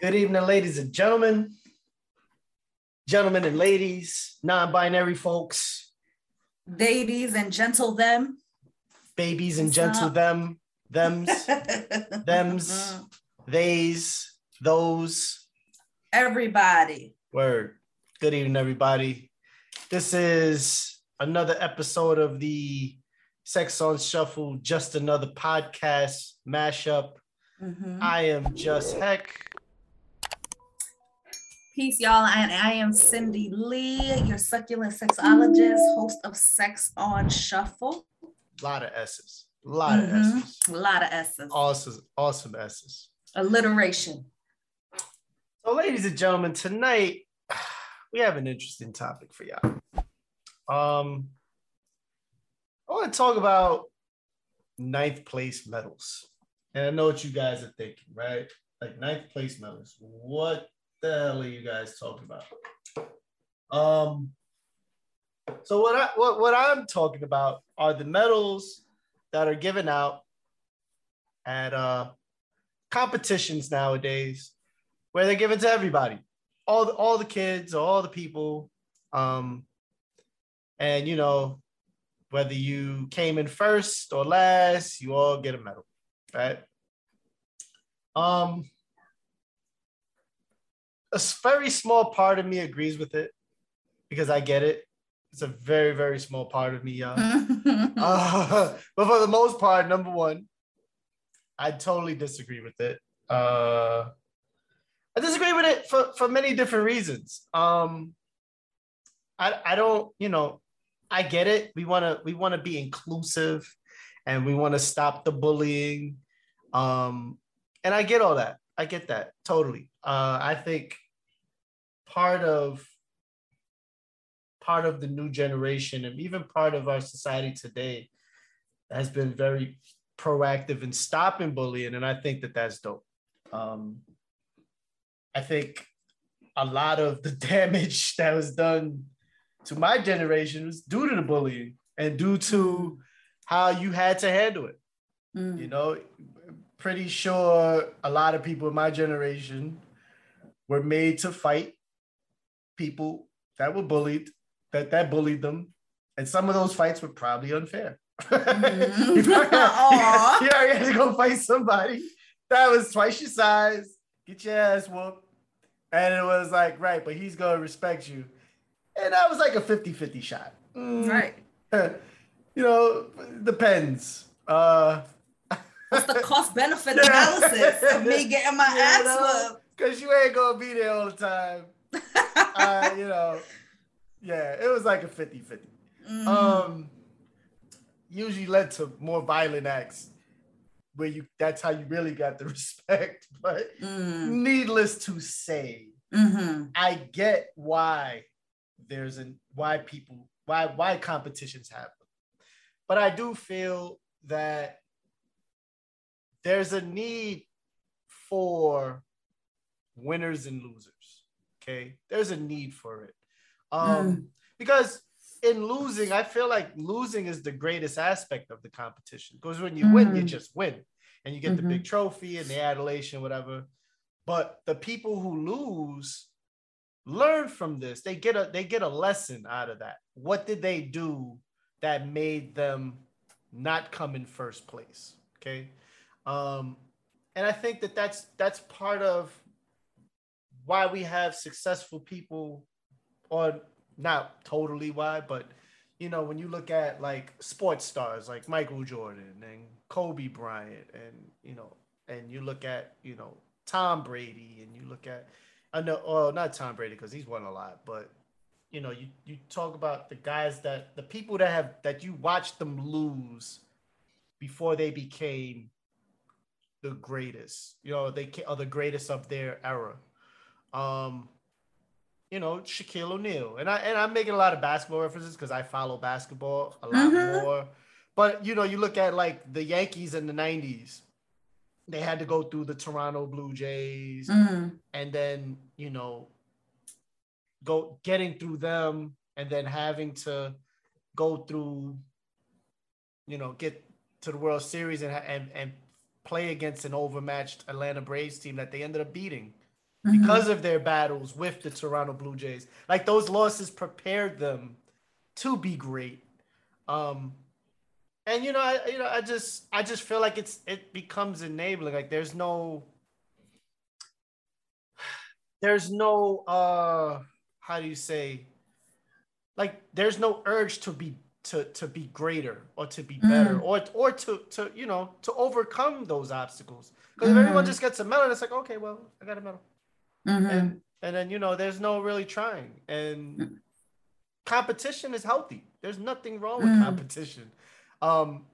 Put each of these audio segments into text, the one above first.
Good evening, ladies and gentlemen, gentlemen and ladies, non-binary folks, ladies and gentle them, babies and gentle them, thems, thems, theys, those. Everybody. Word. Good evening, everybody. This is another episode of the Sex on Shuffle, just another podcast mashup. Mm-hmm. I am just heck. Peace, y'all. And I am Cindy Lee, your succulent sexologist, host of Sex on Shuffle. A lot of S's. A lot mm-hmm. of S's. A lot of S's. Awesome, awesome S's. Alliteration. So, ladies and gentlemen, tonight we have an interesting topic for y'all. Um, I want to talk about ninth place medals. And I know what you guys are thinking, right? Like ninth place medals. What the hell are you guys talking about? Um, so what I what, what I'm talking about are the medals that are given out at uh competitions nowadays where they're given to everybody. All the all the kids, all the people. Um and you know, whether you came in first or last, you all get a medal, right? Um a very small part of me agrees with it because I get it. It's a very, very small part of me, y'all. uh, but for the most part, number one, I totally disagree with it. Uh, I disagree with it for, for many different reasons. Um, I, I don't, you know, I get it. We want to we want to be inclusive and we want to stop the bullying. Um, and I get all that. I get that totally. Uh, I think part of part of the new generation and even part of our society today has been very proactive in stopping bullying, and I think that that's dope. Um, I think a lot of the damage that was done to my generation was due to the bullying and due to how you had to handle it. Mm. You know, pretty sure a lot of people in my generation were made to fight people that were bullied, that that bullied them, and some of those fights were probably unfair. Mm-hmm. you, probably, you had to go fight somebody that was twice your size, get your ass whooped, and it was like, right, but he's gonna respect you. And that was like a 50-50 shot. Mm. Right. you know, depends. Uh What's the cost benefit analysis of me getting my ass whooped? Because you ain't gonna be there all the time. uh, you know, yeah, it was like a 50 50. Mm. Um, usually led to more violent acts where you that's how you really got the respect. But mm. needless to say, mm-hmm. I get why there's a why people why why competitions happen. But I do feel that there's a need for winners and losers. Okay, there's a need for it. Um, mm. because in losing, I feel like losing is the greatest aspect of the competition. Because when you mm. win, you mm. just win, and you get mm-hmm. the big trophy and the adulation, whatever. But the people who lose learn from this. They get a they get a lesson out of that. What did they do that made them not come in first place? Okay, um, and I think that that's that's part of why we have successful people or not totally why, but you know, when you look at like sports stars like Michael Jordan and Kobe Bryant and you know, and you look at, you know, Tom Brady and you look at I know oh not Tom Brady because he's won a lot, but you know, you you talk about the guys that the people that have that you watched them lose before they became the greatest. You know, they are the greatest of their era um, you know, Shaquille O'Neal. And I and I'm making a lot of basketball references because I follow basketball a lot mm-hmm. more. But you know, you look at like the Yankees in the 90s, they had to go through the Toronto Blue Jays mm-hmm. and then, you know, go getting through them and then having to go through, you know, get to the World Series and and, and play against an overmatched Atlanta Braves team that they ended up beating mm-hmm. because of their battles with the Toronto Blue Jays. Like those losses prepared them to be great. Um, and you know, I you know, I just I just feel like it's it becomes enabling. Like there's no there's no uh how do you say like there's no urge to be to to be greater or to be better mm. or or to to you know to overcome those obstacles because mm-hmm. if everyone just gets a medal it's like okay well i got a medal mm-hmm. and and then you know there's no really trying and mm. competition is healthy there's nothing wrong with mm. competition um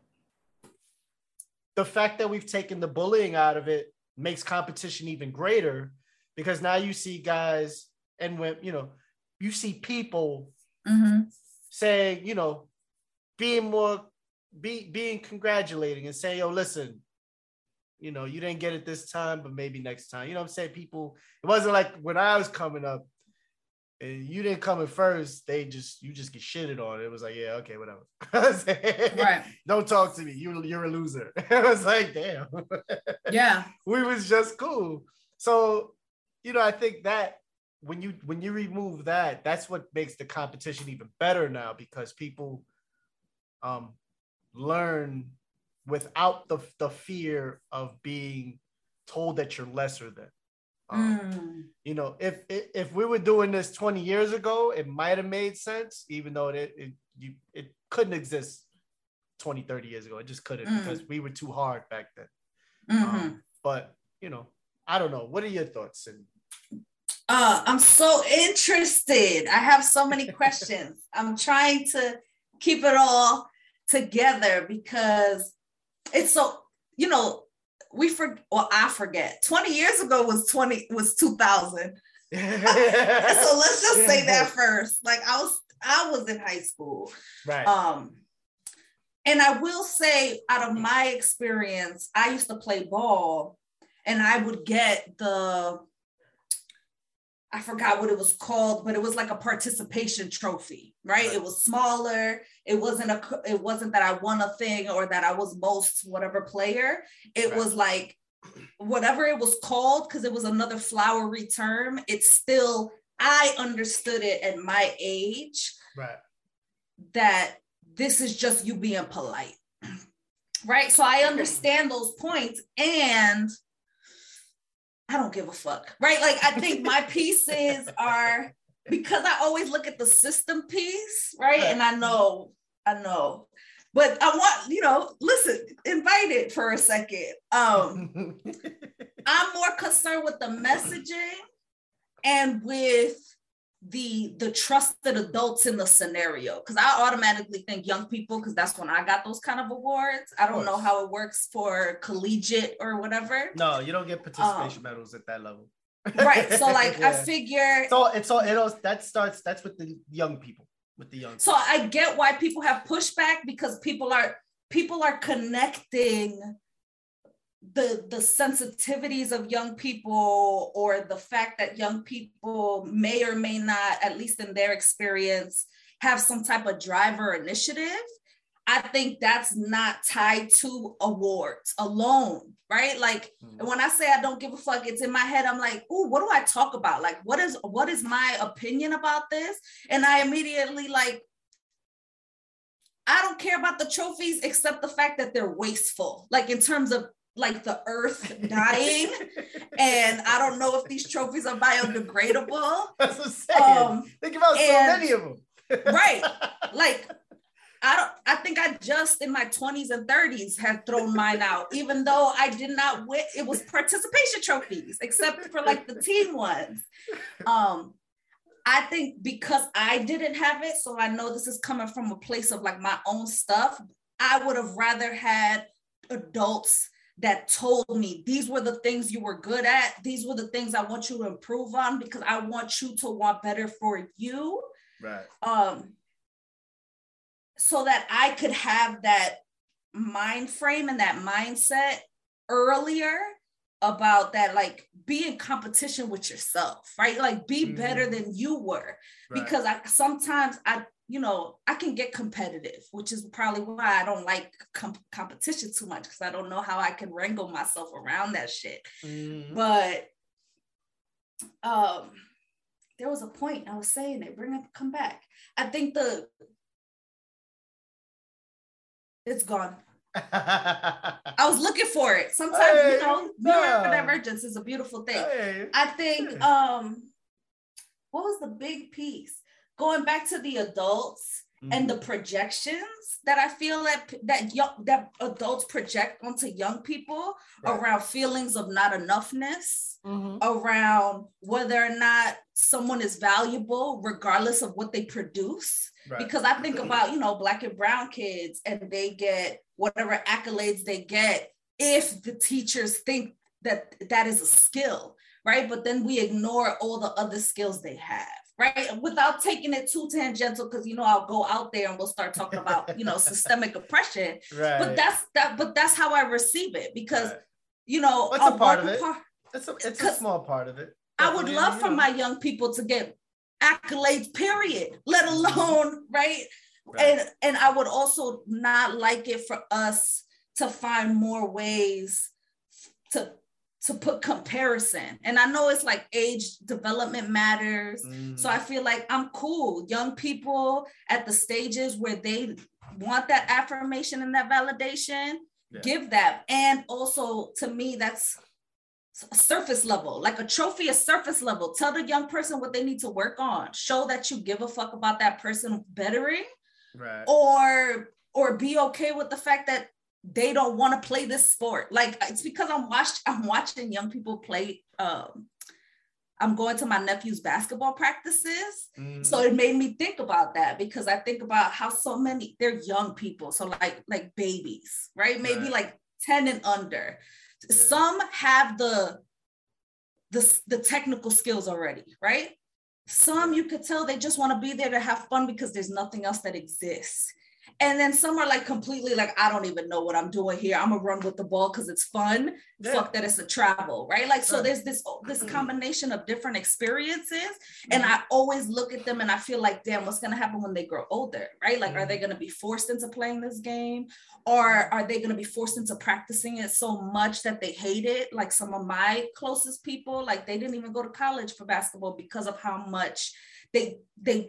the fact that we've taken the bullying out of it makes competition even greater because now you see guys and when you know you see people mm-hmm. saying you know being more be being congratulating and saying yo listen you know you didn't get it this time but maybe next time. You know i'm saying? People it wasn't like when i was coming up and you didn't come in first they just you just get shitted on. It was like yeah okay whatever. Right. Don't talk to me. You, you're a loser. I was like damn. Yeah. We was just cool. So you know, I think that when you when you remove that, that's what makes the competition even better now because people um learn without the the fear of being told that you're lesser than. Um, mm. You know, if, if if we were doing this 20 years ago, it might have made sense, even though it it you it couldn't exist 20, 30 years ago. It just couldn't mm. because we were too hard back then. Mm-hmm. Um, but you know, I don't know. What are your thoughts? And uh, I'm so interested. I have so many questions. I'm trying to keep it all together because it's so, you know, we forget, well, I forget. 20 years ago was 20 was 2000. so let's just say that first. Like I was I was in high school. Right. Um and I will say out of my experience, I used to play ball and I would get the I forgot what it was called, but it was like a participation trophy, right? It was smaller. It wasn't a it wasn't that I won a thing or that I was most whatever player. It right. was like whatever it was called because it was another flowery term. It's still I understood it at my age. Right. That this is just you being polite. Right? So I understand those points and I don't give a fuck, right? Like I think my pieces are because I always look at the system piece, right? And I know, I know, but I want you know, listen, invite it for a second. Um, I'm more concerned with the messaging and with the the trusted adults in the scenario because I automatically think young people because that's when I got those kind of awards. I don't know how it works for collegiate or whatever. No, you don't get participation um, medals at that level. right. So like yeah. I figure so it's all it all that starts that's with the young people with the young. So people. I get why people have pushback because people are people are connecting the the sensitivities of young people or the fact that young people may or may not at least in their experience have some type of driver initiative i think that's not tied to awards alone right like mm. when i say i don't give a fuck it's in my head i'm like oh what do i talk about like what is what is my opinion about this and i immediately like I don't care about the trophies except the fact that they're wasteful. Like in terms of like the earth dying and i don't know if these trophies are biodegradable. That's what i'm saying. Um, think about so many of them right. Like i don't i think i just in my 20s and 30s had thrown mine out even though i did not win it was participation trophies except for like the team ones. Um I think because I didn't have it, so I know this is coming from a place of like my own stuff. I would have rather had adults that told me these were the things you were good at. These were the things I want you to improve on because I want you to want better for you. Right. Um, so that I could have that mind frame and that mindset earlier about that like be in competition with yourself right like be mm-hmm. better than you were right. because i sometimes i you know, I can get competitive, which is probably why I don't like com- competition too much because I don't know how I can wrangle myself around that shit. Mm-hmm. But um there was a point I was saying it, bring it, come back. I think the it's gone. I was looking for it. Sometimes hey, you know, neurodivergence is a beautiful thing. Hey, I think um what was the big piece? Going back to the adults mm-hmm. and the projections that I feel that that young that adults project onto young people right. around feelings of not enoughness, mm-hmm. around whether or not someone is valuable regardless of what they produce. Right. Because I think about, you know, black and brown kids and they get whatever accolades they get if the teachers think that that is a skill, right? But then we ignore all the other skills they have right? Without taking it too tangential, because you know I'll go out there and we'll start talking about you know systemic oppression. Right. But that's that. But that's how I receive it because right. you know it's a part of it. Part, it's a it's a small part of it. I would love for know. my young people to get accolades. Period. Let alone right. right. And and I would also not like it for us to find more ways to to put comparison. And I know it's like age development matters. Mm. So I feel like I'm cool. Young people at the stages where they want that affirmation and that validation, yeah. give that. And also to me, that's surface level, like a trophy is surface level. Tell the young person what they need to work on. Show that you give a fuck about that person bettering. Right. Or or be okay with the fact that they don't want to play this sport. Like it's because I'm watched I'm watching young people play um I'm going to my nephew's basketball practices. Mm. So it made me think about that because I think about how so many they're young people. So like like babies, right? Maybe right. like 10 and under. Yeah. Some have the the the technical skills already, right? Some you could tell they just want to be there to have fun because there's nothing else that exists. And then some are like completely like, I don't even know what I'm doing here. I'm gonna run with the ball because it's fun. Yeah. Fuck that it's a travel, right? Like, so there's this this mm-hmm. combination of different experiences. And mm-hmm. I always look at them and I feel like, damn, what's gonna happen when they grow older, right? Like, are they mm-hmm. gonna be forced into playing this game? Or are they gonna be forced into practicing it so much that they hate it? Like some of my closest people, like they didn't even go to college for basketball because of how much they they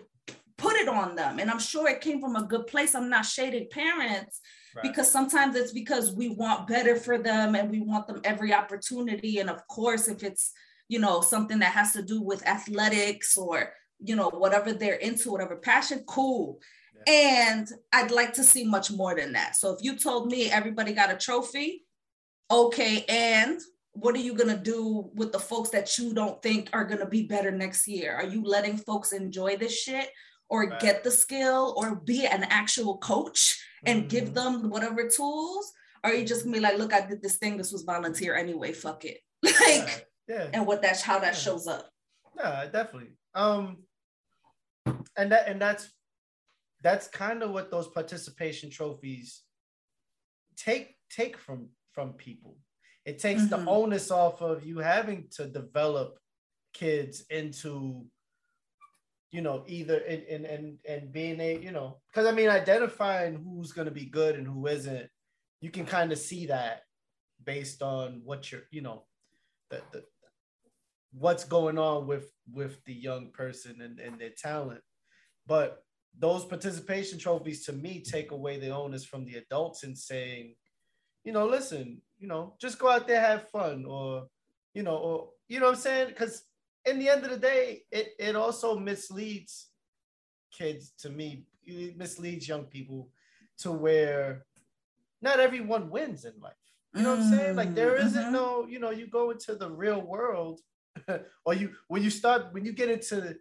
put it on them. And I'm sure it came from a good place. I'm not shading parents right. because sometimes it's because we want better for them and we want them every opportunity. And of course, if it's, you know, something that has to do with athletics or, you know, whatever they're into, whatever passion, cool. Yeah. And I'd like to see much more than that. So if you told me everybody got a trophy, okay, and what are you going to do with the folks that you don't think are going to be better next year? Are you letting folks enjoy this shit or right. get the skill or be an actual coach and mm-hmm. give them whatever tools? Or are you just gonna be like, look, I did this thing, this was volunteer anyway, fuck it. like yeah. yeah. and what that's how that yeah. shows up. Yeah, definitely. Um and that and that's that's kind of what those participation trophies take take from from people. It takes mm-hmm. the onus off of you having to develop kids into you know, either in and and and being a, you know, because I mean, identifying who's going to be good and who isn't, you can kind of see that based on what you're, you know, the, the what's going on with with the young person and, and their talent. But those participation trophies to me take away the onus from the adults and saying, you know, listen, you know, just go out there, have fun, or you know, or you know what I'm saying? Because in the end of the day, it, it also misleads kids to me, it misleads young people to where not everyone wins in life. You know what I'm saying? Like there isn't mm-hmm. no, you know, you go into the real world, or you when you start when you get into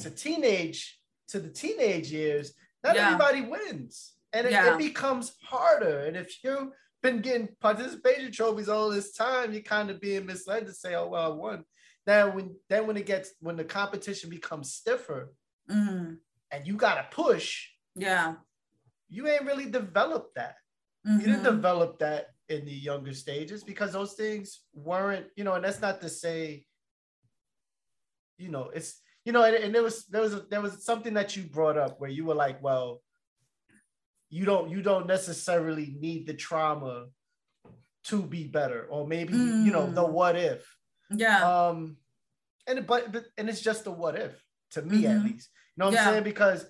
to teenage to the teenage years, not yeah. everybody wins, and it, yeah. it becomes harder. And if you've been getting participation trophies all this time, you're kind of being misled to say, "Oh well, I won." Then when then when it gets when the competition becomes stiffer mm-hmm. and you gotta push, yeah, you ain't really developed that. Mm-hmm. You didn't mm-hmm. develop that in the younger stages because those things weren't, you know, and that's not to say, you know, it's you know, and, and there was there was a, there was something that you brought up where you were like, well, you don't you don't necessarily need the trauma to be better, or maybe mm. you know the mm. what if yeah. Um, and but, but and it's just a what if to me Mhm. at least. You know what Yeah. I'm saying? Because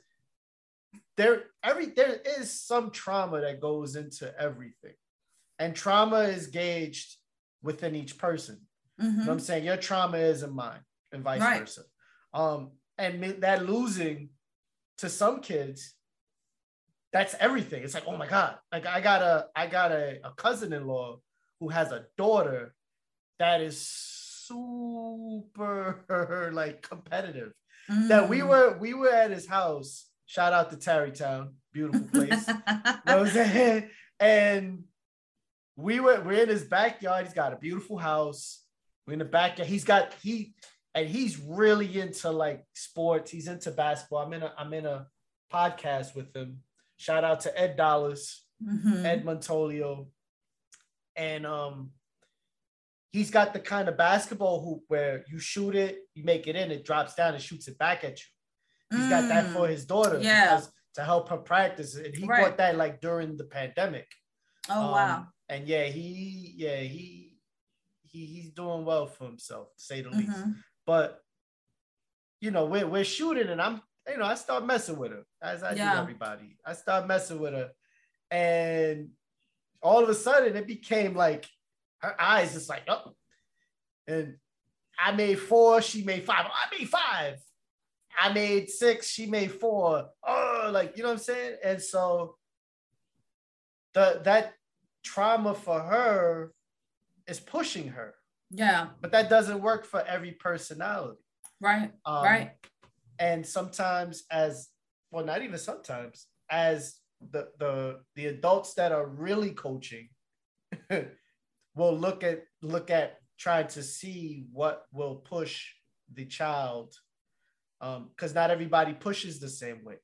there every there is some trauma that goes into everything. And trauma is gauged within each person. You know what I'm Mhm. saying? Your trauma isn't mine, and vice Right. versa. Um, and that losing to some kids, that's everything. It's like, oh my God. Like I got a I got a, a cousin-in-law who has a daughter that is super like competitive. That we Mm. were we were at his house. Shout out to Tarrytown, beautiful place. You know what I'm? And we were we're in his backyard. He's got a beautiful house. We're in the backyard. He's got he and he's really into like sports. He's into basketball. I'm in a I'm in a podcast with him. Shout out to Ed Dollars, Mhm. Ed Montolio. And um he's got the kind of basketball hoop where you shoot it, you make it in, it drops down and shoots it back at you. He's got that for Mm. his daughter Yeah. to help her practice. And he Right. bought that like during the pandemic. Oh Um, wow. And yeah, he yeah, he he he's doing well for himself, to say the least. Mhm. But you know, we're we're shooting and I'm you know, I start messing with her as I Yeah. do everybody. I start messing with her, and all of a sudden it became like her eyes just like oh, and I made four, she made five. I made five. I made six, she made four. Oh, like you know what I'm saying? And so the that trauma for her is pushing her, Yeah. but that doesn't work for every personality. Right. Um, right. And sometimes, as well, not even sometimes, as the the the adults that are really coaching will look at look at trying to see what will push the child, because not everybody pushes the same way.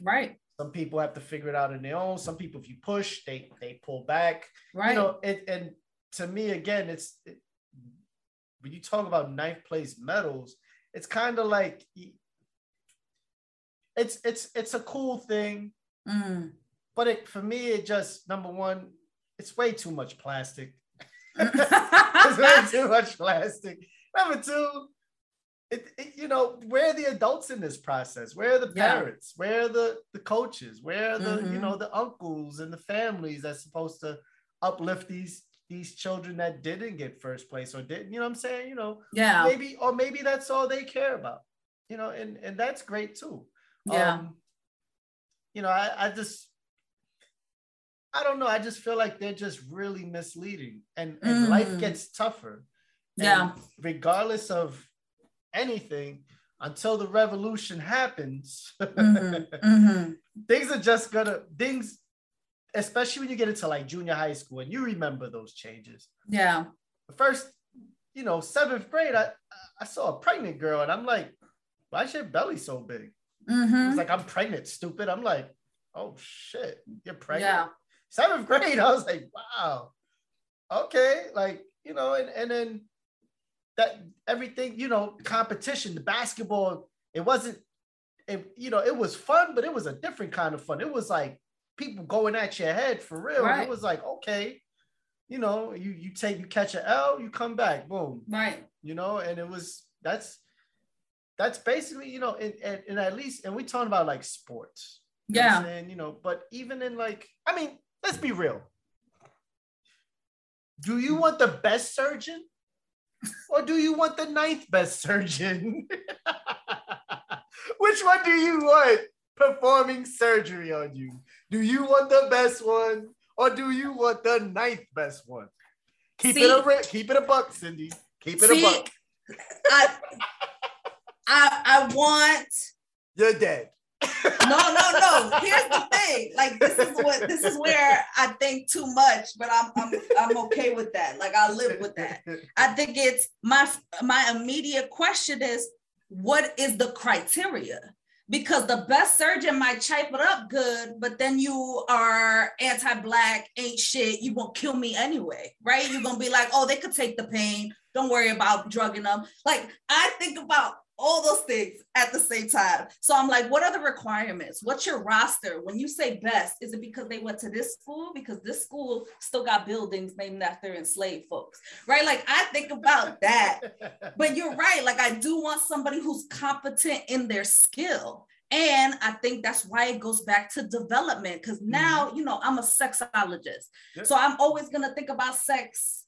Right. Some people have to figure it out on their own. Some people, if you push, they they pull back. Right. You know, it, and to me, again, it's it, when you talk about ninth place medals, it's kind of like it's it's it's a cool thing, Mm. but it for me, it just number one, it's way too much plastic. It's way too much plastic. Number two, it, it- you know, where are the adults in this process? Where are the Yeah. parents? Where are the the coaches? Where are the you Mhm. know the uncles and the families that's supposed to uplift these these children that didn't get first place or didn't? You know what I'm saying? You know, yeah. maybe or maybe that's all they care about. You know, and and that's great too. Yeah. Um, you know, I, I just I don't know. I just feel like they're just really misleading, and and life Mm. gets tougher. And Yeah. regardless of anything, until the revolution happens, Mhm. Mhm. things are just gonna things, especially when you get into like junior high school and you remember those changes. Yeah. The first, you know, seventh grade, I I saw a pregnant girl, and I'm like, why is your belly so big? Mhm. It's like I'm pregnant, stupid. I'm like, oh shit, you're pregnant. Yeah. Seventh grade, I was like, wow, okay, like you know, and and then that everything, you know, competition, the basketball, it wasn't, it you know, it was fun, but it was a different kind of fun. It was like people going at your head for real. Right. It was like, okay, you know, you you take you catch an L, you come back, boom, Right. you know, and it was that's that's basically, you know, and, and, and at least, and we talking about like sports. You know what I'm Yeah. and you know, but even in like, I mean, let's be real. Do you want the best surgeon? Or do you want the ninth best surgeon? Which one do you want performing surgery on you? Do you want the best one or do you want the ninth best one? Keep it a See- keep it a buck, Cindy. Keep it See, a buck. I, I I want You're dead. No no no. Here's the thing. Like this is what this is where I think too much, but I'm I'm I'm okay with that. Like I live with that. I think it's my my immediate question is what is the criteria? Because the best surgeon might chop it up good, but then you are anti-black, ain't shit. You gonna kill me anyway, right? You're gonna be like, oh, they could take the pain. Don't worry about drugging them. Like I think about all those things at the same time. So I'm like, what are the requirements? What's your roster? When you say best, is it because they went to this school? Because this school still got buildings named after enslaved folks, right? Like I think about that. but you're right. Like I do want somebody who's competent in their skill. And I think that's why it goes back to development. Because now, mm-hmm. you know, I'm a sexologist. So I'm always going to think about sex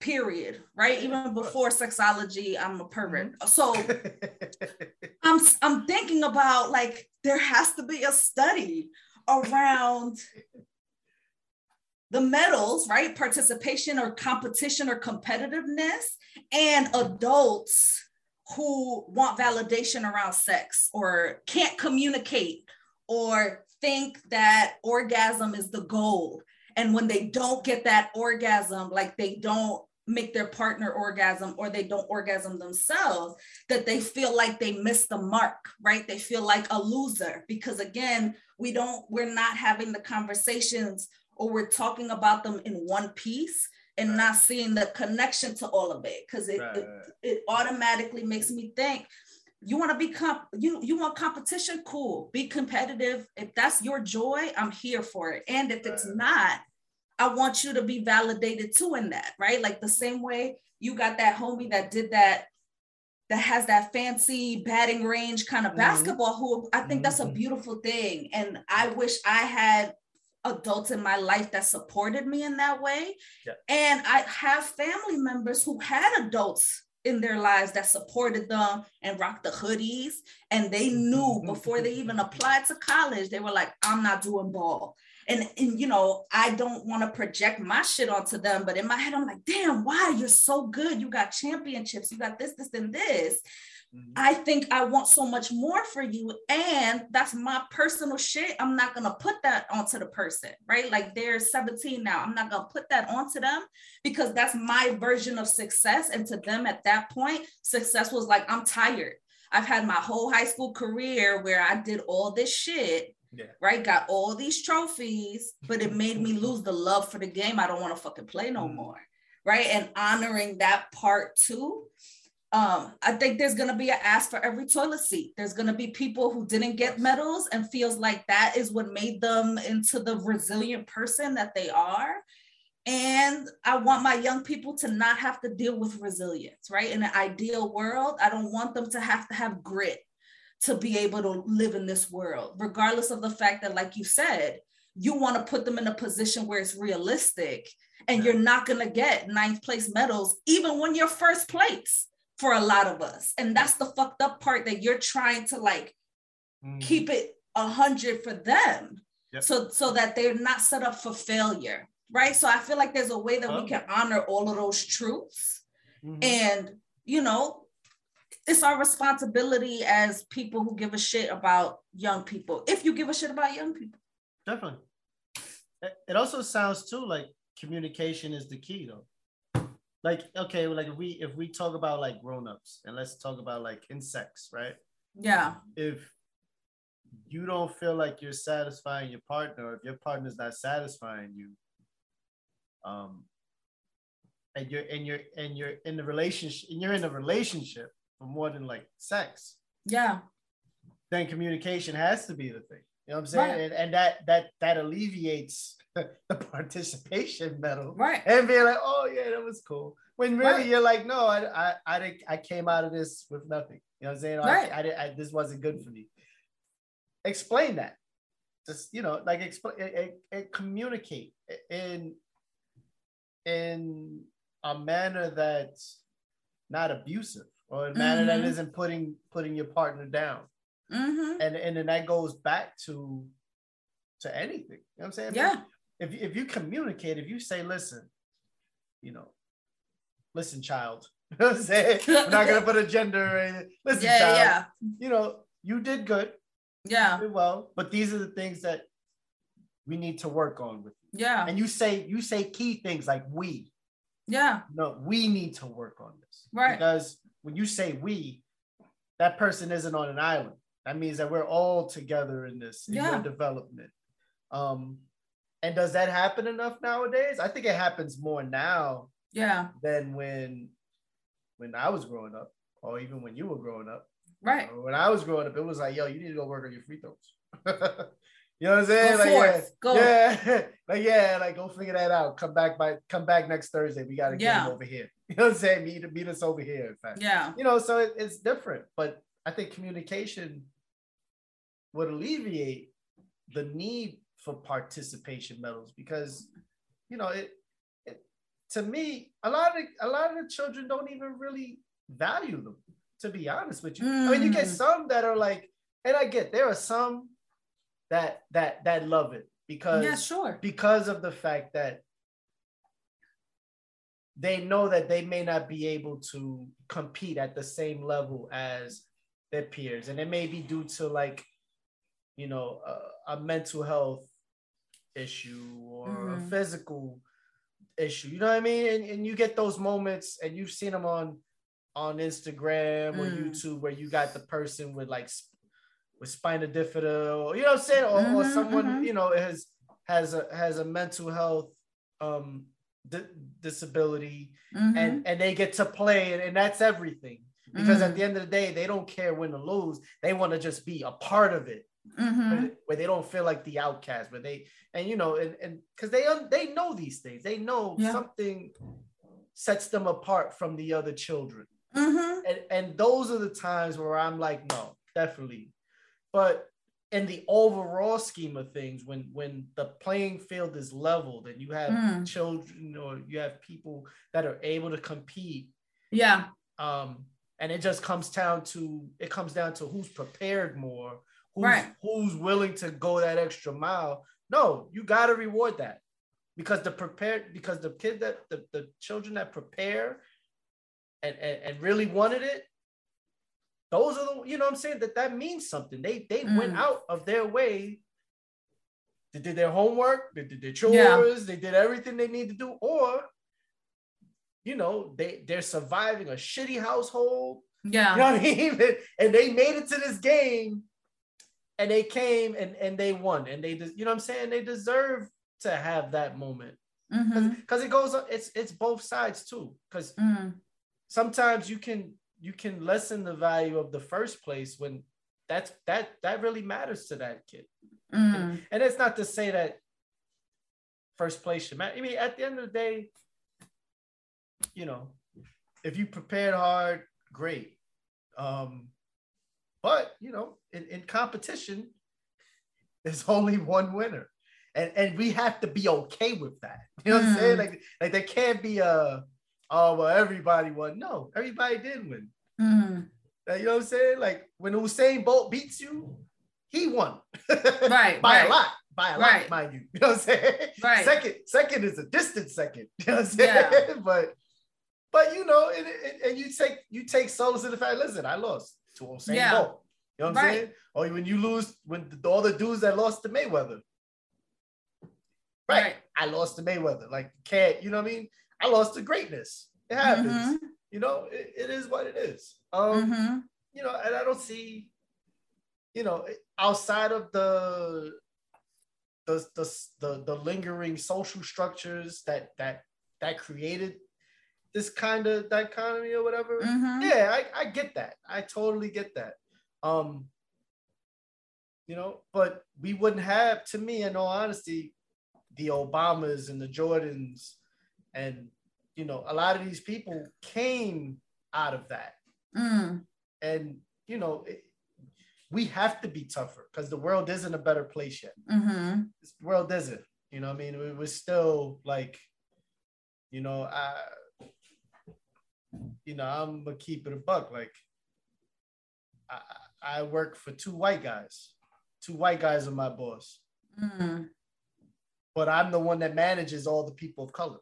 period right? Even before sexology i'm a pervert. Mm-hmm. so i'm i'm thinking about like there has to be a study around the medals right? Participation or competition or competitiveness and adults who want validation around sex or can't communicate or think that orgasm is the goal. And when they don't get that orgasm like they don't make their partner orgasm or they don't orgasm themselves that they feel like they missed the mark right? They feel like a loser because again we don't we're not having the conversations or we're talking about them in one piece and right. not seeing the connection to all of it. Because it, right. it, it automatically makes me think you want to be comp you you want competition? Cool. Be competitive. If that's your joy i'm here for it. And if it's not I want you to be validated too in that, right? Like the same way you got that homie that did that, that has that fancy batting range kind of mm-hmm. basketball who I think mm-hmm. that's a mm-hmm. beautiful thing. And I wish I had adults in my life that supported me in that way. Yeah. And I have family members who had adults in their lives that supported them and rocked the hoodies. And they knew before they even applied to college, they were like, I'm not doing ball and, and you know, I don't want to project my shit onto them, but in my head, I'm like, damn, why you're so good. You got championships, you got this, this, and this. Mm-hmm. I think I want so much more for you. And that's my personal shit. I'm not going to put that onto the person, right? Like they're 17 now. I'm not going to put that onto them because that's my version of success. And to them at that point, success was like, I'm tired. I've had my whole high school career where I did all this shit yeah. Right. Got all these trophies, but it made me lose the love for the game. I don't want to fucking play no mm. more. Right. And honoring that part too. Um, I think there's gonna be an ask for every toilet seat. There's gonna be people who didn't get medals and feels like that is what made them into the resilient person that they are. And I want my young people to not have to deal with resilience, right? In an ideal world, I don't want them to have to have grit to be able to live in this world, regardless of the fact that, like you said, you want to put them in a position where it's realistic and you're not going to get ninth place medals, even when you're first place for a lot of us. And that's the fucked up part that you're trying to like mm. keep it a hundred for them. Yep. So, so that they're not set up for failure. Right. So I feel like there's a way that we can honor all of those truths mm-hmm. and, you know, it's our responsibility as people who give a shit about young people. If you give a shit about young people, definitely. It also sounds too like communication is the key, though. Like okay, like if we if we talk about like grown-ups and let's talk about like insects, right? Yeah. If you don't feel like you're satisfying your partner, if your partner's not satisfying you, um, and you're and you're and you're in the relationship and you're in a relationship for more than like sex. Yeah. Then communication has to be the thing. You know what I'm saying? Right. And, and that that that alleviates the participation medal. Right. And being like, oh yeah, that was cool. When really right. you're like, no, I I I, I came out of this with nothing. You know what I'm saying? Oh, right. I, I, I, this wasn't good for me. Explain that. Just you know, like explain and communicate in in a manner that's not abusive or a manner mm-hmm. that isn't putting putting your partner down. Mm-hmm. And and then that goes back to to anything. You know what I'm saying? Yeah. If if you communicate, if you say, listen, you know, listen, child. You know what I'm saying? We're not gonna put a gender in Listen, yeah, child. Yeah. You know, you did good. Yeah. Did well, but these are the things that we need to work on with you. Yeah. And you say you say key things like we. Yeah. No, we need to work on this. Right. Because when you say we, that person isn't on an island. That means that we're all together in this in yeah. development. Um, and does that happen enough nowadays? I think it happens more now. Yeah. Than when when I was growing up, or even when you were growing up. Right. When I was growing up, it was like, yo, you need to go work on your free throws. you know what I'm saying? Go like, forth. yeah, Go. yeah, like yeah, like go figure that out. Come back by come back next Thursday. We gotta Yeah. game over here. You know what I'm saying? Meet meet us over here. In fact, Yeah. you know, so it, it's different. But I think communication would alleviate the need for participation medals because you know it, it to me a lot of a lot of the children don't even really value them to be honest with you i mean you get Mm. some that are like and i get there are some that that that love it because Yeah, sure. because of the fact that they know that they may not be able to compete at the same level as their peers and it may be due to like you know a, a mental health issue or a Mhm. physical issue you know what i mean and, and you get those moments and you've seen them on on instagram or Mm. youtube where you got the person with like with spina bifida or you know what i'm saying or, or Mhm, someone mhm. you know has has a has a mental health um di- disability Mhm. and and they get to play and, and that's everything because at Mhm. the end of the day they don't care win or lose they want to just be a part of it where, where they don't feel like the outcast where they and you know and and because they they know these things they know Yeah. something sets them apart from the other children Mhm. and and those are the times where i'm like no definitely but in the overall scheme of things when when the playing field is leveled and you have Mm. children or you have people that are able to compete Yeah. um and it just comes down to it comes down to who's prepared more who's Right. who's willing to go that extra mile no you got to reward that because the prepared because the kid that the, the children that prepare and, and and really wanted it those are the you know what i'm saying that that means something they they went Mm. out of their way they did their homework they did their chores Yeah. they did everything they need to do or you know they they're surviving a shitty household Yeah. you know what I mean? And they made it to this game and they came and, and they won. And they you know what I'm saying? They deserve to have that moment. Because it goes it's it's both sides too. Because Mm. sometimes you can you can lessen the value of the first place when that's that that really matters to that kid. Mm. And it's not to say that first place should matter. I mean, at the end of the day, you know, if you prepared hard, great. Um, but you know, in, in competition, there's only one winner. And and we have to be okay with that. You know what I'm saying? Mm. Like, like there can't be a oh well everybody won. No, everybody did win. Mm. You know what I'm saying? Like when Usain Bolt beats you, he won. Right, by right. a lot. By a Right. lot, mind you. You know what I'm saying? Right. Second, second is a distant second. You know what I'm saying? But but you know, and, and, and you take you take solace in the fact, listen, I lost to Usain Yeah. Bolt. You know what I'm Right. saying? Or when you lose when the, all the dudes that lost to Mayweather. Right. Right. I lost to Mayweather. Like can't, you know what I mean? I lost to greatness. It happens. Mhm. You know, it, it is what it is. Um, Mhm. you know, and I don't see, you know, outside of the the the the, the lingering social structures that that that created this kind of dichotomy or whatever. Mhm. Yeah, I, I get that. I totally get that. Um, you know, but we wouldn't have, to me, in all honesty, the Obamas and the Jordans, and you know, a lot of these people came out of that Mm. and you know it, we have to be tougher because the world isn't a better place yet Mhm. This world isn't you know i mean was still like you know i you know i'm gonna keep it a buck like i i work for two white guys two white guys are my boss Mm. but i'm the one that manages all the people of color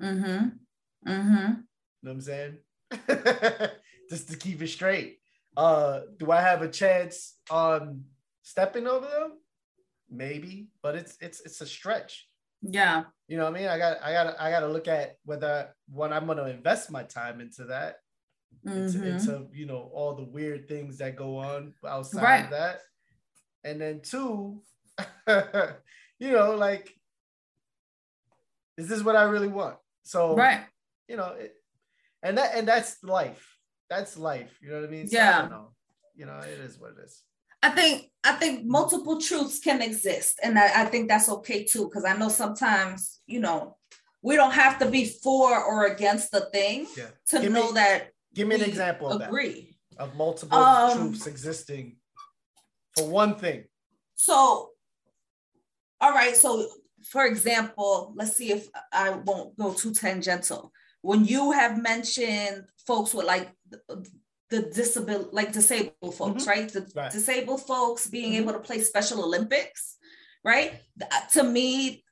Mhm. Mm-hmm. You know what I'm saying? Just to keep it straight. Uh, do I have a chance on stepping over them? Maybe, but it's it's it's a stretch. Yeah. You know what I mean? I got I got I got to look at whether when I'm going to invest my time into that, into, Mhm. into you know all the weird things that go on outside Right. of that, and then two, you know, like, is this what I really want? So Right. you know, it, and that and that's life. that's life. You know what I mean? So yeah. I know. You know, it is what it is. I think I think multiple truths can exist, and I, I think that's okay too. Because I know sometimes, you know, we don't have to be for or against the thing yeah. to give know me, that. Give me an example of agree that, of multiple um, truths existing for one thing. So, all right. So, for example, let's see if I won't go too tangential. When you have mentioned folks with like the disability, like disabled folks, mm-hmm. right? The right. disabled folks being mm-hmm. able to play Special Olympics, right? To me,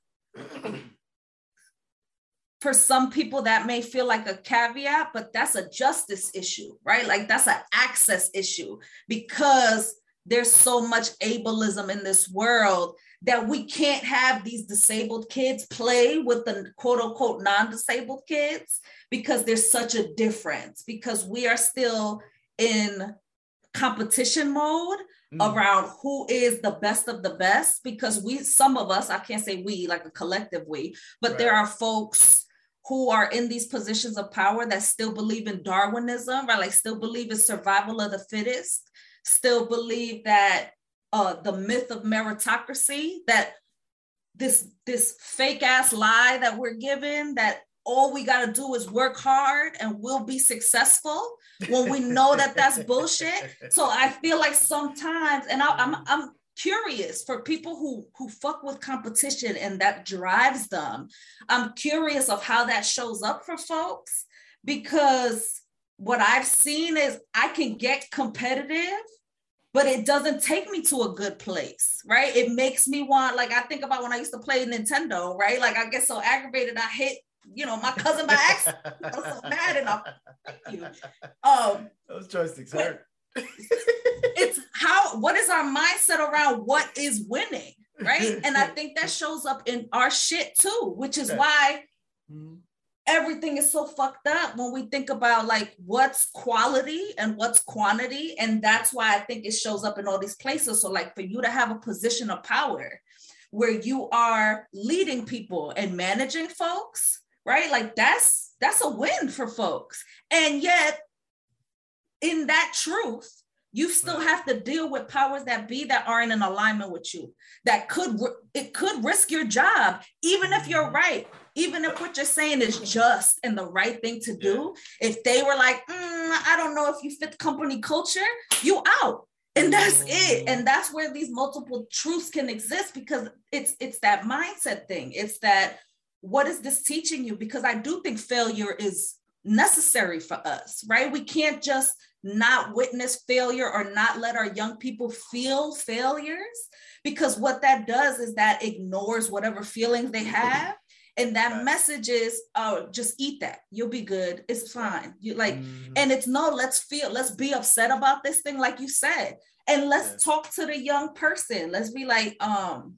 for some people that may feel like a caveat, but that's a justice issue, right? Like that's an access issue because there's so much ableism in this world that we can't have these disabled kids play with the quote unquote non-disabled kids because there's such a difference because we are still in competition mode mm. around who is the best of the best because we some of us i can't say we like a collective we but right. there are folks who are in these positions of power that still believe in darwinism right like still believe in survival of the fittest still believe that uh, the myth of meritocracy that this this fake ass lie that we're given that all we got to do is work hard and we'll be successful when we know that that's bullshit. So i feel like sometimes and I, I'm, I'm curious for people who who fuck with competition and that drives them i'm curious of how that shows up for folks because what i've seen is i can get competitive but it doesn't take me to a good place, right? It makes me want, like, I think about when I used to play Nintendo, right? Like, I get so aggravated, I hit, you know, my cousin by accident. I'm so mad enough. you. Um, Those joysticks hurt. it's how, what is our mindset around what is winning, right? And I think that shows up in our shit too, which is why. Mm-hmm everything is so fucked up when we think about like what's quality and what's quantity and that's why i think it shows up in all these places. So like for you to have a position of power where you are leading people and managing folks right? Like that's that's a win for folks. And yet in that truth you still have to deal with powers that be that aren't in alignment with you that could it could risk your job even if you're mm-hmm. right even if what you're saying is just and the right thing to do if they were like mm, i don't know if you fit the company culture you out. And that's it. Mm-hmm. and that's where these multiple truths can exist because it's it's that mindset thing. It's that what is this teaching you? Because i do think failure is necessary for us right? We can't just not witness failure or not let our young people feel failures because what that does is that ignores whatever feelings they have and that message is oh just eat that. You'll be good. It's fine. You like mm-hmm. and it's no let's feel let's be upset about this thing like you said. And let's talk to the young person. Let's be like um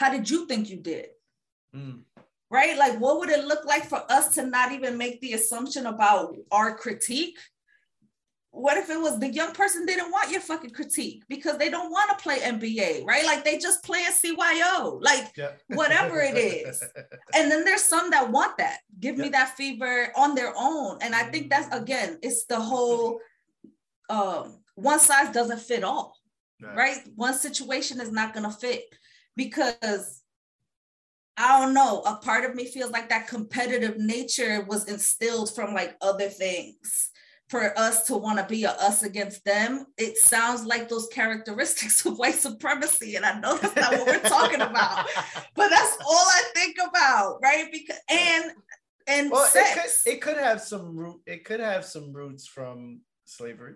how did you think you did? Mm. Right? Like, what would it look like for us to not even make the assumption about our critique? What if it was the young person didn't want your fucking critique because they don't want to play NBA, right? Like they just play a CYO, like yeah. whatever it is. and then there's some that want that, give yeah. me that fever on their own. And I think that's again, it's the whole um, one size doesn't fit all, right? right? One situation is not gonna fit because I don't know. A part of me feels like that competitive nature was instilled from like other things for us to want to be a us against them. It sounds like those characteristics of white supremacy. And I know that's not what we're talking about, but that's all I think about, right? Because and and well, sex. It could, it could have some root, it could have some roots from slavery.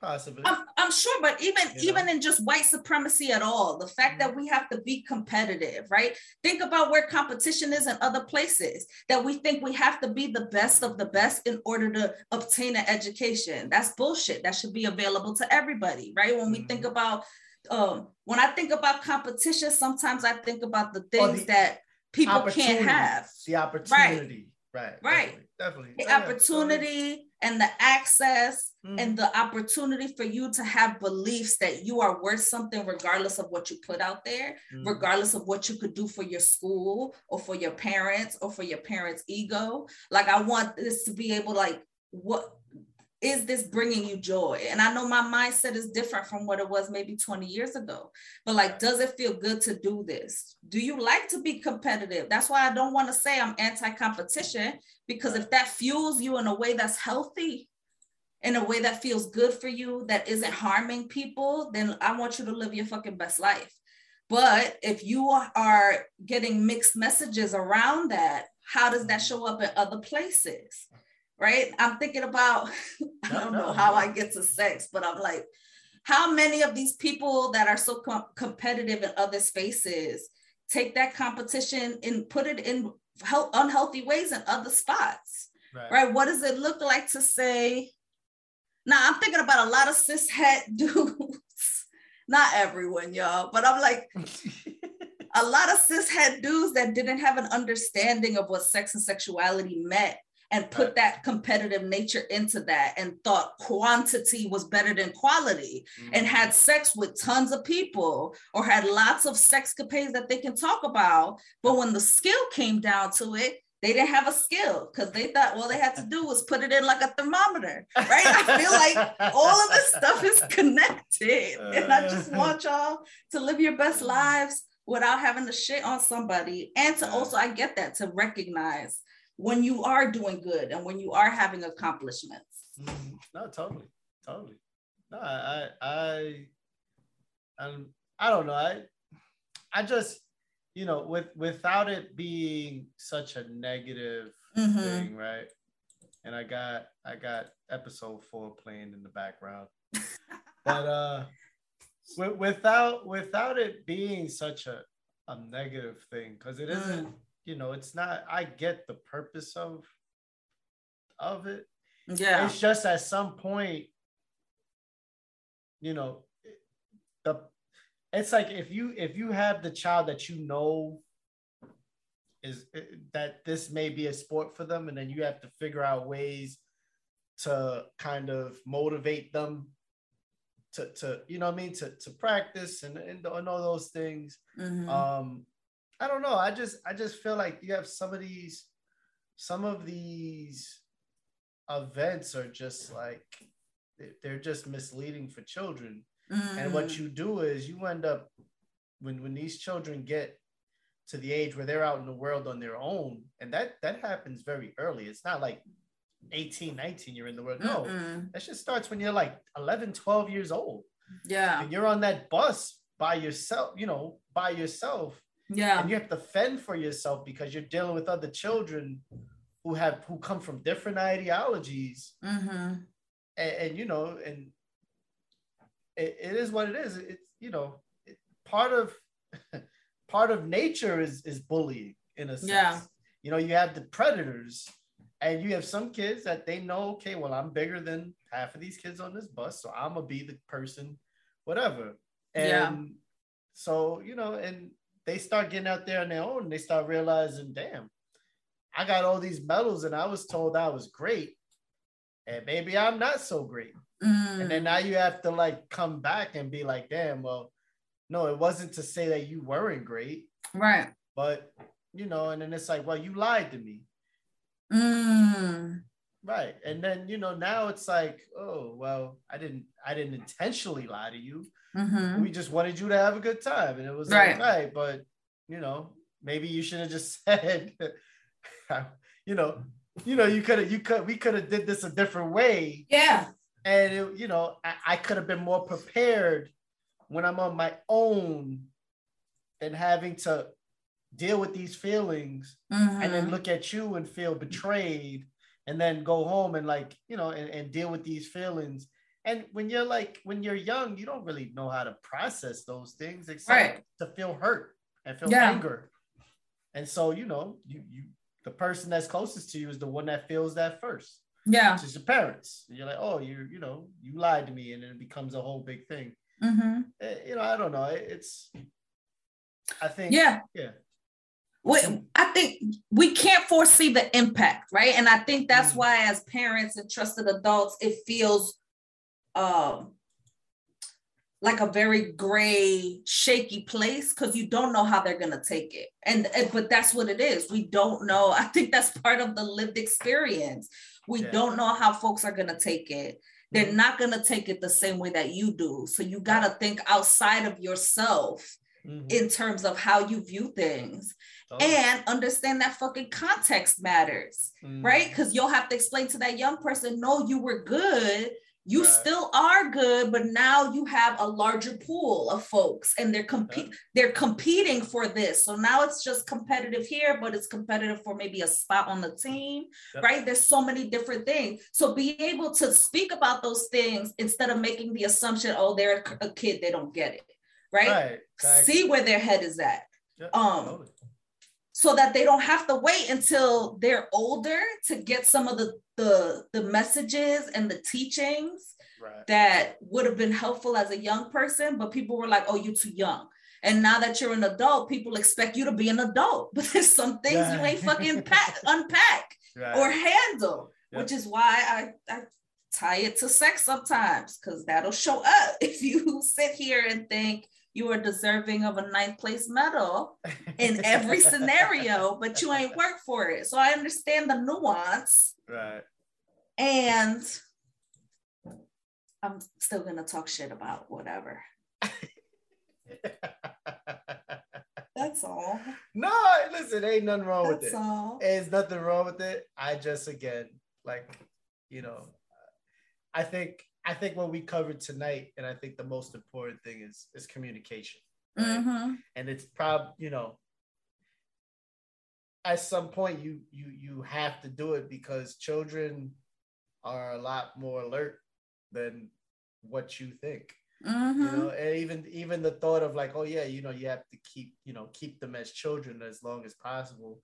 Possibly. I'm, I'm sure, but even you even know? in just white supremacy at all, the fact mm-hmm. that we have to be competitive, right? Think about where competition is in other places, that we think we have to be the best of the best in order to obtain an education. That's bullshit. That should be available to everybody, right? When mm-hmm. we think mm-hmm. about um, when I think about competition, sometimes I think about the things the that people can't have. The opportunity. Right. Right. Definitely. definitely. The opportunity and the access mm-hmm. and the opportunity for you to have beliefs that you are worth something regardless of what you put out there mm-hmm. regardless of what you could do for your school or for your parents or for your parents ego like i want this to be able to like what is this bringing you joy? And I know my mindset is different from what it was maybe 20 years ago. But like, does it feel good to do this? Do you like to be competitive? That's why I don't want to say I'm anti competition because if that fuels you in a way that's healthy, in a way that feels good for you, that isn't harming people, then I want you to live your fucking best life. But if you are getting mixed messages around that, how does that show up in other places? Right? I'm thinking about, I don't know how I get to sex, but I'm like, how many of these people that are so com- competitive in other spaces take that competition and put it in health, unhealthy ways in other spots, right. right? What does it look like to say? Now I'm thinking about a lot of cis het dudes, not everyone, y'all, but I'm like, a lot of cis het dudes that didn't have an understanding of what sex and sexuality meant and put that competitive nature into that and thought quantity was better than quality mm-hmm. and had sex with tons of people or had lots of sexcapades that they can talk about. But when the skill came down to it, they didn't have a skill because they thought all they had to do was put it in like a thermometer, right? I feel like all of this stuff is connected. And I just want y'all to live your best lives without having to shit on somebody. And to also, I get that, to recognize when you are doing good and when you are having accomplishments. Mm-hmm. No, totally, totally. No, I, I, I, I don't know. I, I just, you know, with without it being such a negative mm-hmm. thing, right? And I got, I got episode four playing in the background, but uh, with, without without it being such a a negative thing, because it isn't. Mm you know, it's not. I get the purpose of of it. Yeah. It's just at some point, you know, the it's like if you if you have the child that you know is that this may be a sport for them and then you have to figure out ways to kind of motivate them to to you know I mean to to practice and and, and all those things mm-hmm. um I don't know. I just I just feel like you have some of these some of these events are just like they're just misleading for children. Mm. And what mm. you do is you end up when when these children get to the age where they're out in the world on their own and that that happens very early. It's not like 18, 19 you're in the world. No. Mm-mm. That just starts when you're like 11, 12 years old. Yeah. And you're on that bus by yourself, you know, by yourself yeah. And you have to fend for yourself because you're dealing with other children who have who come from different ideologies. Mm-hmm. And, and, you know, and it, it is what it is. It's you know, it, part of part of nature is is bullying in a sense. Yeah. You know, you have the predators and you have some kids that they know, okay, well, I'm bigger than half of these kids on this bus, so I'm gonna be the person, whatever. And yeah. so, you know, and they start getting out there on their own and they start realizing, damn, I got all these medals and I was told I was great. And maybe I'm not so great. Mm. And then now you have to like come back and be like, damn, well, no, it wasn't to say that you weren't great. Right. But you know, and then it's like, well, you lied to me. Mm. Right. And then, you know, now it's like, oh, well, I didn't I didn't intentionally lie to you. Mm-hmm. We just wanted you to have a good time. And it was right. like, right, but you know, maybe you should have just said, you know, you know, you could have, you could, we could have did this a different way. Yeah. And it, you know, I, I could have been more prepared when I'm on my own and having to deal with these feelings mm-hmm. and then mm-hmm. look at you and feel betrayed and then go home and like, you know, and, and deal with these feelings and when you're like when you're young you don't really know how to process those things except right. to feel hurt and feel yeah. anger and so you know you you the person that's closest to you is the one that feels that first yeah which is your parents and you're like oh you you know you lied to me and then it becomes a whole big thing mm-hmm. Eh, you know i don't know it's i think yeah yeah we, I think we can't foresee the impact, right? And I think that's mm why, as parents and trusted adults, it feels um like a very gray, shaky place because you don't know how they're gonna take it. And, and, but that's what it is. We don't know. I think that's part of the lived experience. We yeah. don't know how folks are gonna take it. They're mm-hmm. not gonna take it the same way that you do. So you gotta think outside of yourself mm-hmm. in terms of how you view things. Oh. And understand that fucking context matters, mm-hmm. right? Because you'll have to explain to that young person, no, you were good you right. still are good but now you have a larger pool of folks and they're compete they're competing for this so now it's just competitive here but it's competitive for maybe a spot on the team yep. right there's so many different things so be able to speak about those things instead of making the assumption oh they're a kid they don't get it right, right. Exactly. see where their head is at yep. um totally so that they don't have to wait until they're older to get some of the the, the messages and the teachings right. that would have been helpful as a young person but people were like oh you're too young and now that you're an adult people expect you to be an adult but there's some things you ain't fucking pack, unpack right. or handle yep. which is why I, I tie it to sex sometimes because that'll show up if you sit here and think you are deserving of a ninth place medal in every scenario, but you ain't worked for it. So I understand the nuance. Right. And I'm still gonna talk shit about whatever. That's all. No, listen, ain't nothing wrong That's with it. All. There's nothing wrong with it. I just again, like, you know, I think I think what we covered tonight, and I think the most important thing is is communication. Right? Mm-hmm. And it's prob, you know, at some point you you you have to do it because children are a lot more alert than what you think. Mm-hmm. You know, and even even the thought of like, oh yeah, you know, you have to keep you know keep them as children as long as possible.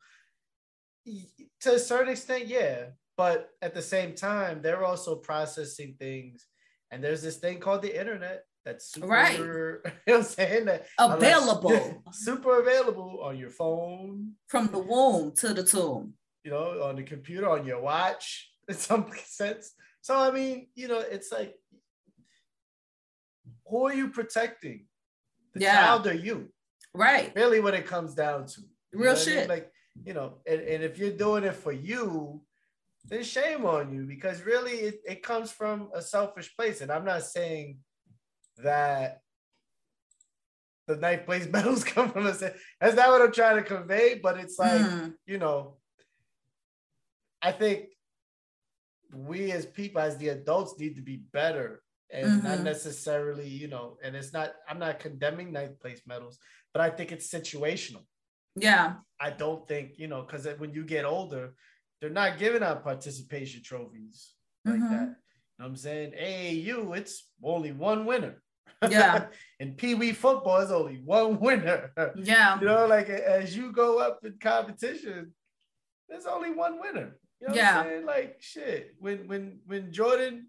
To a certain extent, yeah, but at the same time, they're also processing things and there's this thing called the internet that's super, right. you know I'm saying? That available. super available on your phone. From the womb to the tomb. You know, on the computer, on your watch, in some sense. So I mean, you know, it's like who are you protecting? The yeah. child or you? Right. Really what it comes down to. Real shit. I mean? Like, you know, and, and if you're doing it for you, then shame on you because really it, it comes from a selfish place. And I'm not saying that the ninth place medals come from us. That's not what I'm trying to convey, but it's like, mm. you know, I think we as people, as the adults, need to be better and mm-hmm. not necessarily, you know, and it's not, I'm not condemning ninth place medals, but I think it's situational. Yeah. I don't think, you know, because when you get older, they're not giving out participation trophies like mm-hmm. that. You know what I'm saying? AAU, it's only one winner. Yeah. and Pee Wee football is only one winner. Yeah. You know, like as you go up in competition, there's only one winner. You know yeah. Like shit. When when when Jordan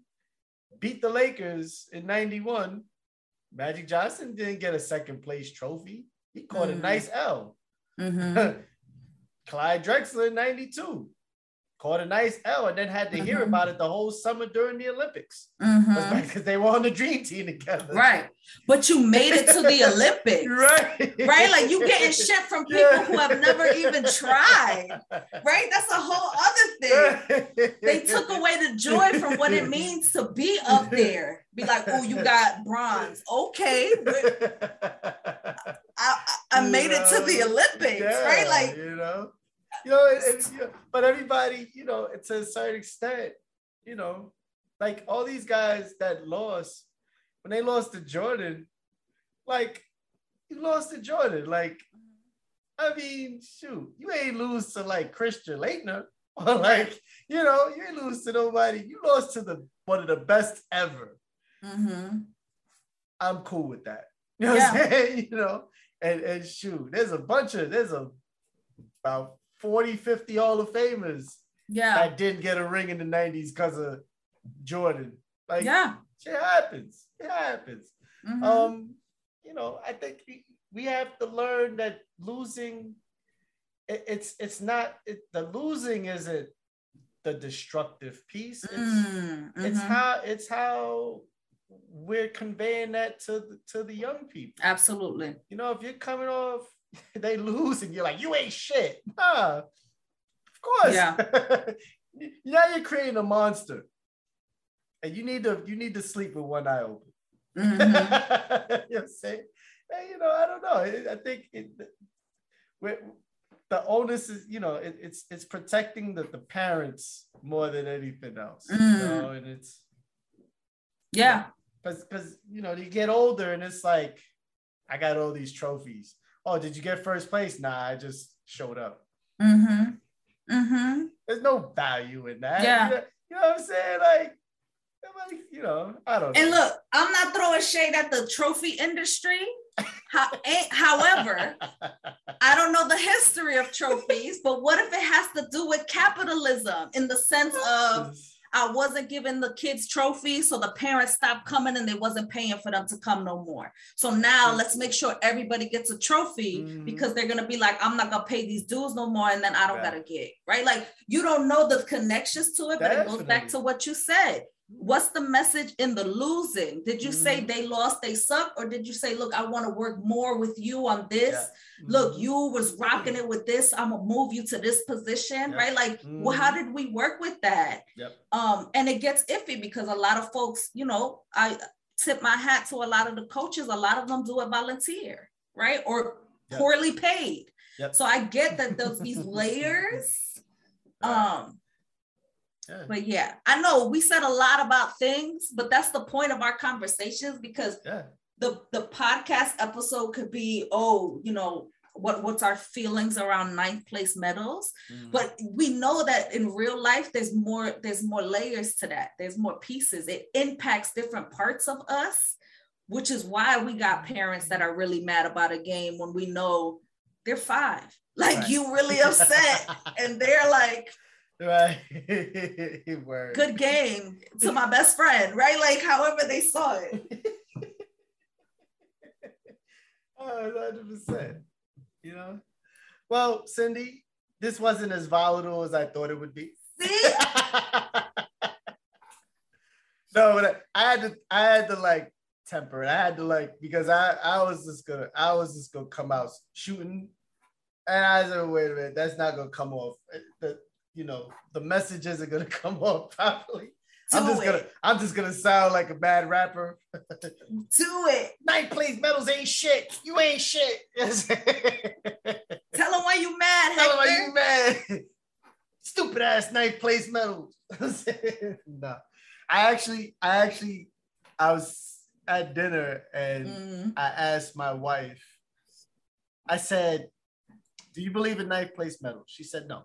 beat the Lakers in 91, Magic Johnson didn't get a second place trophy. He caught mm-hmm. a nice L. Mm-hmm. Clyde Drexler in 92 caught a nice L and then had to hear mm-hmm. about it the whole summer during the Olympics mm-hmm. because they were on the dream team together. Right. But you made it to the Olympics. right. Right. Like you getting shit from people yeah. who have never even tried. Right. That's a whole other thing. they took away the joy from what it means to be up there. Be like, oh, you got bronze. Okay. I, I, I made it to the Olympics. Yeah, right. Like, you know you know, you know, but everybody, you know, to a certain extent, you know, like all these guys that lost when they lost to Jordan, like you lost to Jordan. Like, I mean, shoot, you ain't lose to like Christian Laettner. Or like, you know, you ain't lose to nobody. You lost to the one of the best ever. Mm-hmm. I'm cool with that. You know yeah. what I'm saying? You know, and, and shoot, there's a bunch of there's a about 40, 50 Hall of Famers yeah. that didn't get a ring in the 90s because of Jordan. Like, yeah, it happens. It happens. Mm-hmm. Um, you know, I think we have to learn that losing, it, it's it's not it, the losing isn't the destructive piece. It's mm-hmm. it's how it's how we're conveying that to the, to the young people. Absolutely. You know, if you're coming off, they lose, and you're like, you ain't shit. Nah, of course. Yeah. now you're creating a monster, and you need to you need to sleep with one eye open. Mm-hmm. you know what I'm saying? And, you know, I don't know. I think it, the onus is, you know, it, it's it's protecting the, the parents more than anything else. Mm. You know, and it's yeah, because you know, because you know you get older and it's like, I got all these trophies. Oh, did you get first place? Nah, I just showed up. Mm-hmm. Mm-hmm. There's no value in that. Yeah. You know, you know what I'm saying? Like, like, you know, I don't know. And look, I'm not throwing shade at the trophy industry. How, however, I don't know the history of trophies, but what if it has to do with capitalism in the sense of I wasn't giving the kids trophies, so the parents stopped coming and they wasn't paying for them to come no more. So now mm-hmm. let's make sure everybody gets a trophy mm-hmm. because they're gonna be like, I'm not gonna pay these dues no more, and then I don't yeah. gotta get right. Like you don't know the connections to it, Definitely. but it goes back to what you said. What's the message in the losing? Did you mm-hmm. say they lost, they suck, or did you say, look, I want to work more with you on this? Yeah. Mm-hmm. Look, you was rocking it with this. I'm gonna move you to this position, yep. right? Like, mm-hmm. well, how mm-hmm. did we work with that? Yep. Um, and it gets iffy because a lot of folks, you know, I tip my hat to a lot of the coaches. A lot of them do it volunteer, right? Or yep. poorly paid. Yep. So I get that those these layers. Um, yeah. But yeah, I know we said a lot about things, but that's the point of our conversations because yeah. the the podcast episode could be, oh, you know, what what's our feelings around ninth place medals mm. but we know that in real life there's more there's more layers to that there's more pieces it impacts different parts of us which is why we got parents that are really mad about a game when we know they're five like right. you really upset and they're like Right. Good game to my best friend, right? Like however they saw it. oh, 100%. You know? Well, Cindy, this wasn't as volatile as I thought it would be. See? no, but I had to I had to like temper it. I had to like because I I was just gonna I was just gonna come out shooting. And I said, wait a minute, that's not gonna come off. The, you know, the message isn't gonna come off properly. Do I'm just it. gonna I'm just gonna sound like a bad rapper. Do it. Ninth place medals ain't shit. You ain't shit. Tell them why you mad. Tell them why you mad. Stupid ass ninth place medals. no. I actually, I actually, I was at dinner and mm. I asked my wife, I said, Do you believe in ninth place medals? She said no.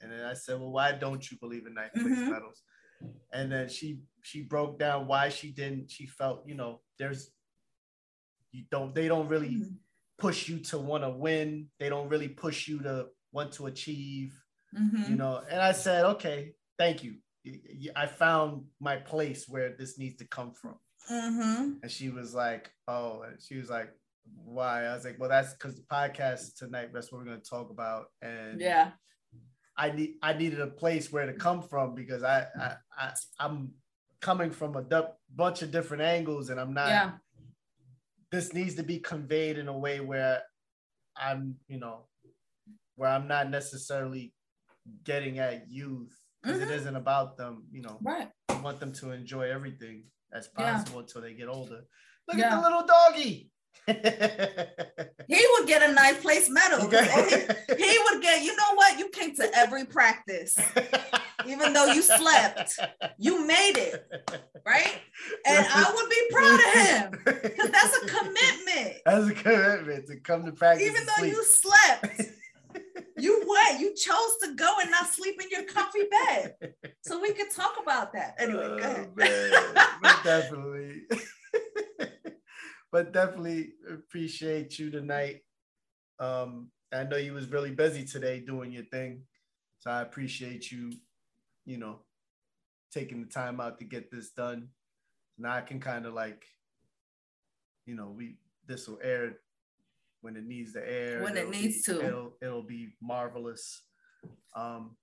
And then I said, Well, why don't you believe in ninth place mm-hmm. medals? And then she she broke down why she didn't. She felt, you know, there's you don't they don't really mm-hmm. push you to want to win. They don't really push you to want to achieve. Mm-hmm. You know, and I said, okay, thank you. I found my place where this needs to come from. Mm-hmm. And she was like, oh, and she was like, why? I was like, well, that's because the podcast tonight, that's what we're going to talk about. And yeah, I need I needed a place where to come from because I, I, I am coming from a bunch of different angles and I'm not. Yeah. This needs to be conveyed in a way where I'm, you know, where I'm not necessarily getting at youth because mm-hmm. it isn't about them. You know, right? I want them to enjoy everything as possible yeah. until they get older. Look yeah. at the little doggy he would get a ninth place medal. he, he, would get, you know what? You came to every practice, even though you slept. You made it, right? And I would be proud of him because that's a commitment. That's a commitment to come to practice. Even though you slept. you went. You chose to go and not sleep in your comfy bed. So we could talk about that. Anyway, oh, go ahead. definitely but definitely appreciate you tonight. Um, I know you was really busy today doing your thing, so I appreciate you. You know, taking the time out to get this done. Now I can kind of like, you know, we this will air when it needs to air. When it needs be, to. It'll it'll be marvelous. Um,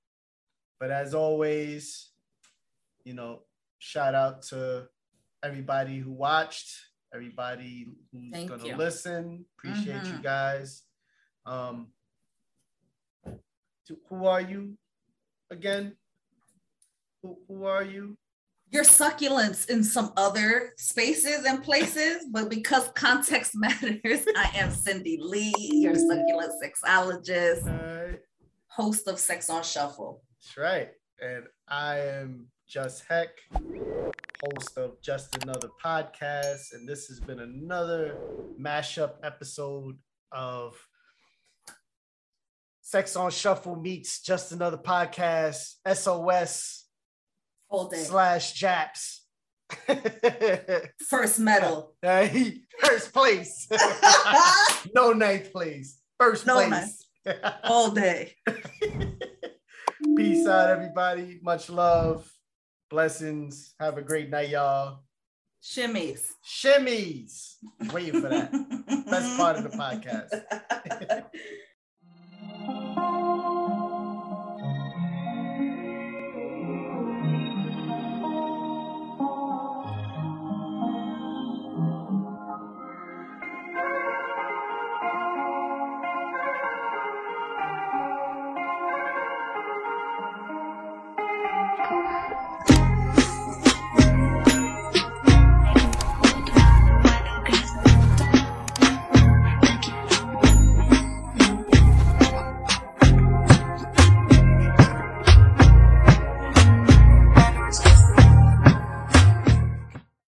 but as always, you know, shout out to everybody who watched, everybody who's Thank gonna you. listen. Appreciate you Mhm. guys. Um, to- who are you again? Who, who are you? your succulents in some other spaces and places, but because context matters, I am Cindy Lee, your succulent sexologist, right. host of Sex on Shuffle. That's right. And I am Just Heck, host of Just Another Podcast. And this has been another mashup episode of Sex on Shuffle meets Just Another Podcast, SOS All day. slash Japs. First medal. First place. no ninth place. First No place. All day. Peace out, everybody. Much love. Blessings. Have a great night, y'all. Shimmies. Shimmies. Waiting for that. Best part of the podcast.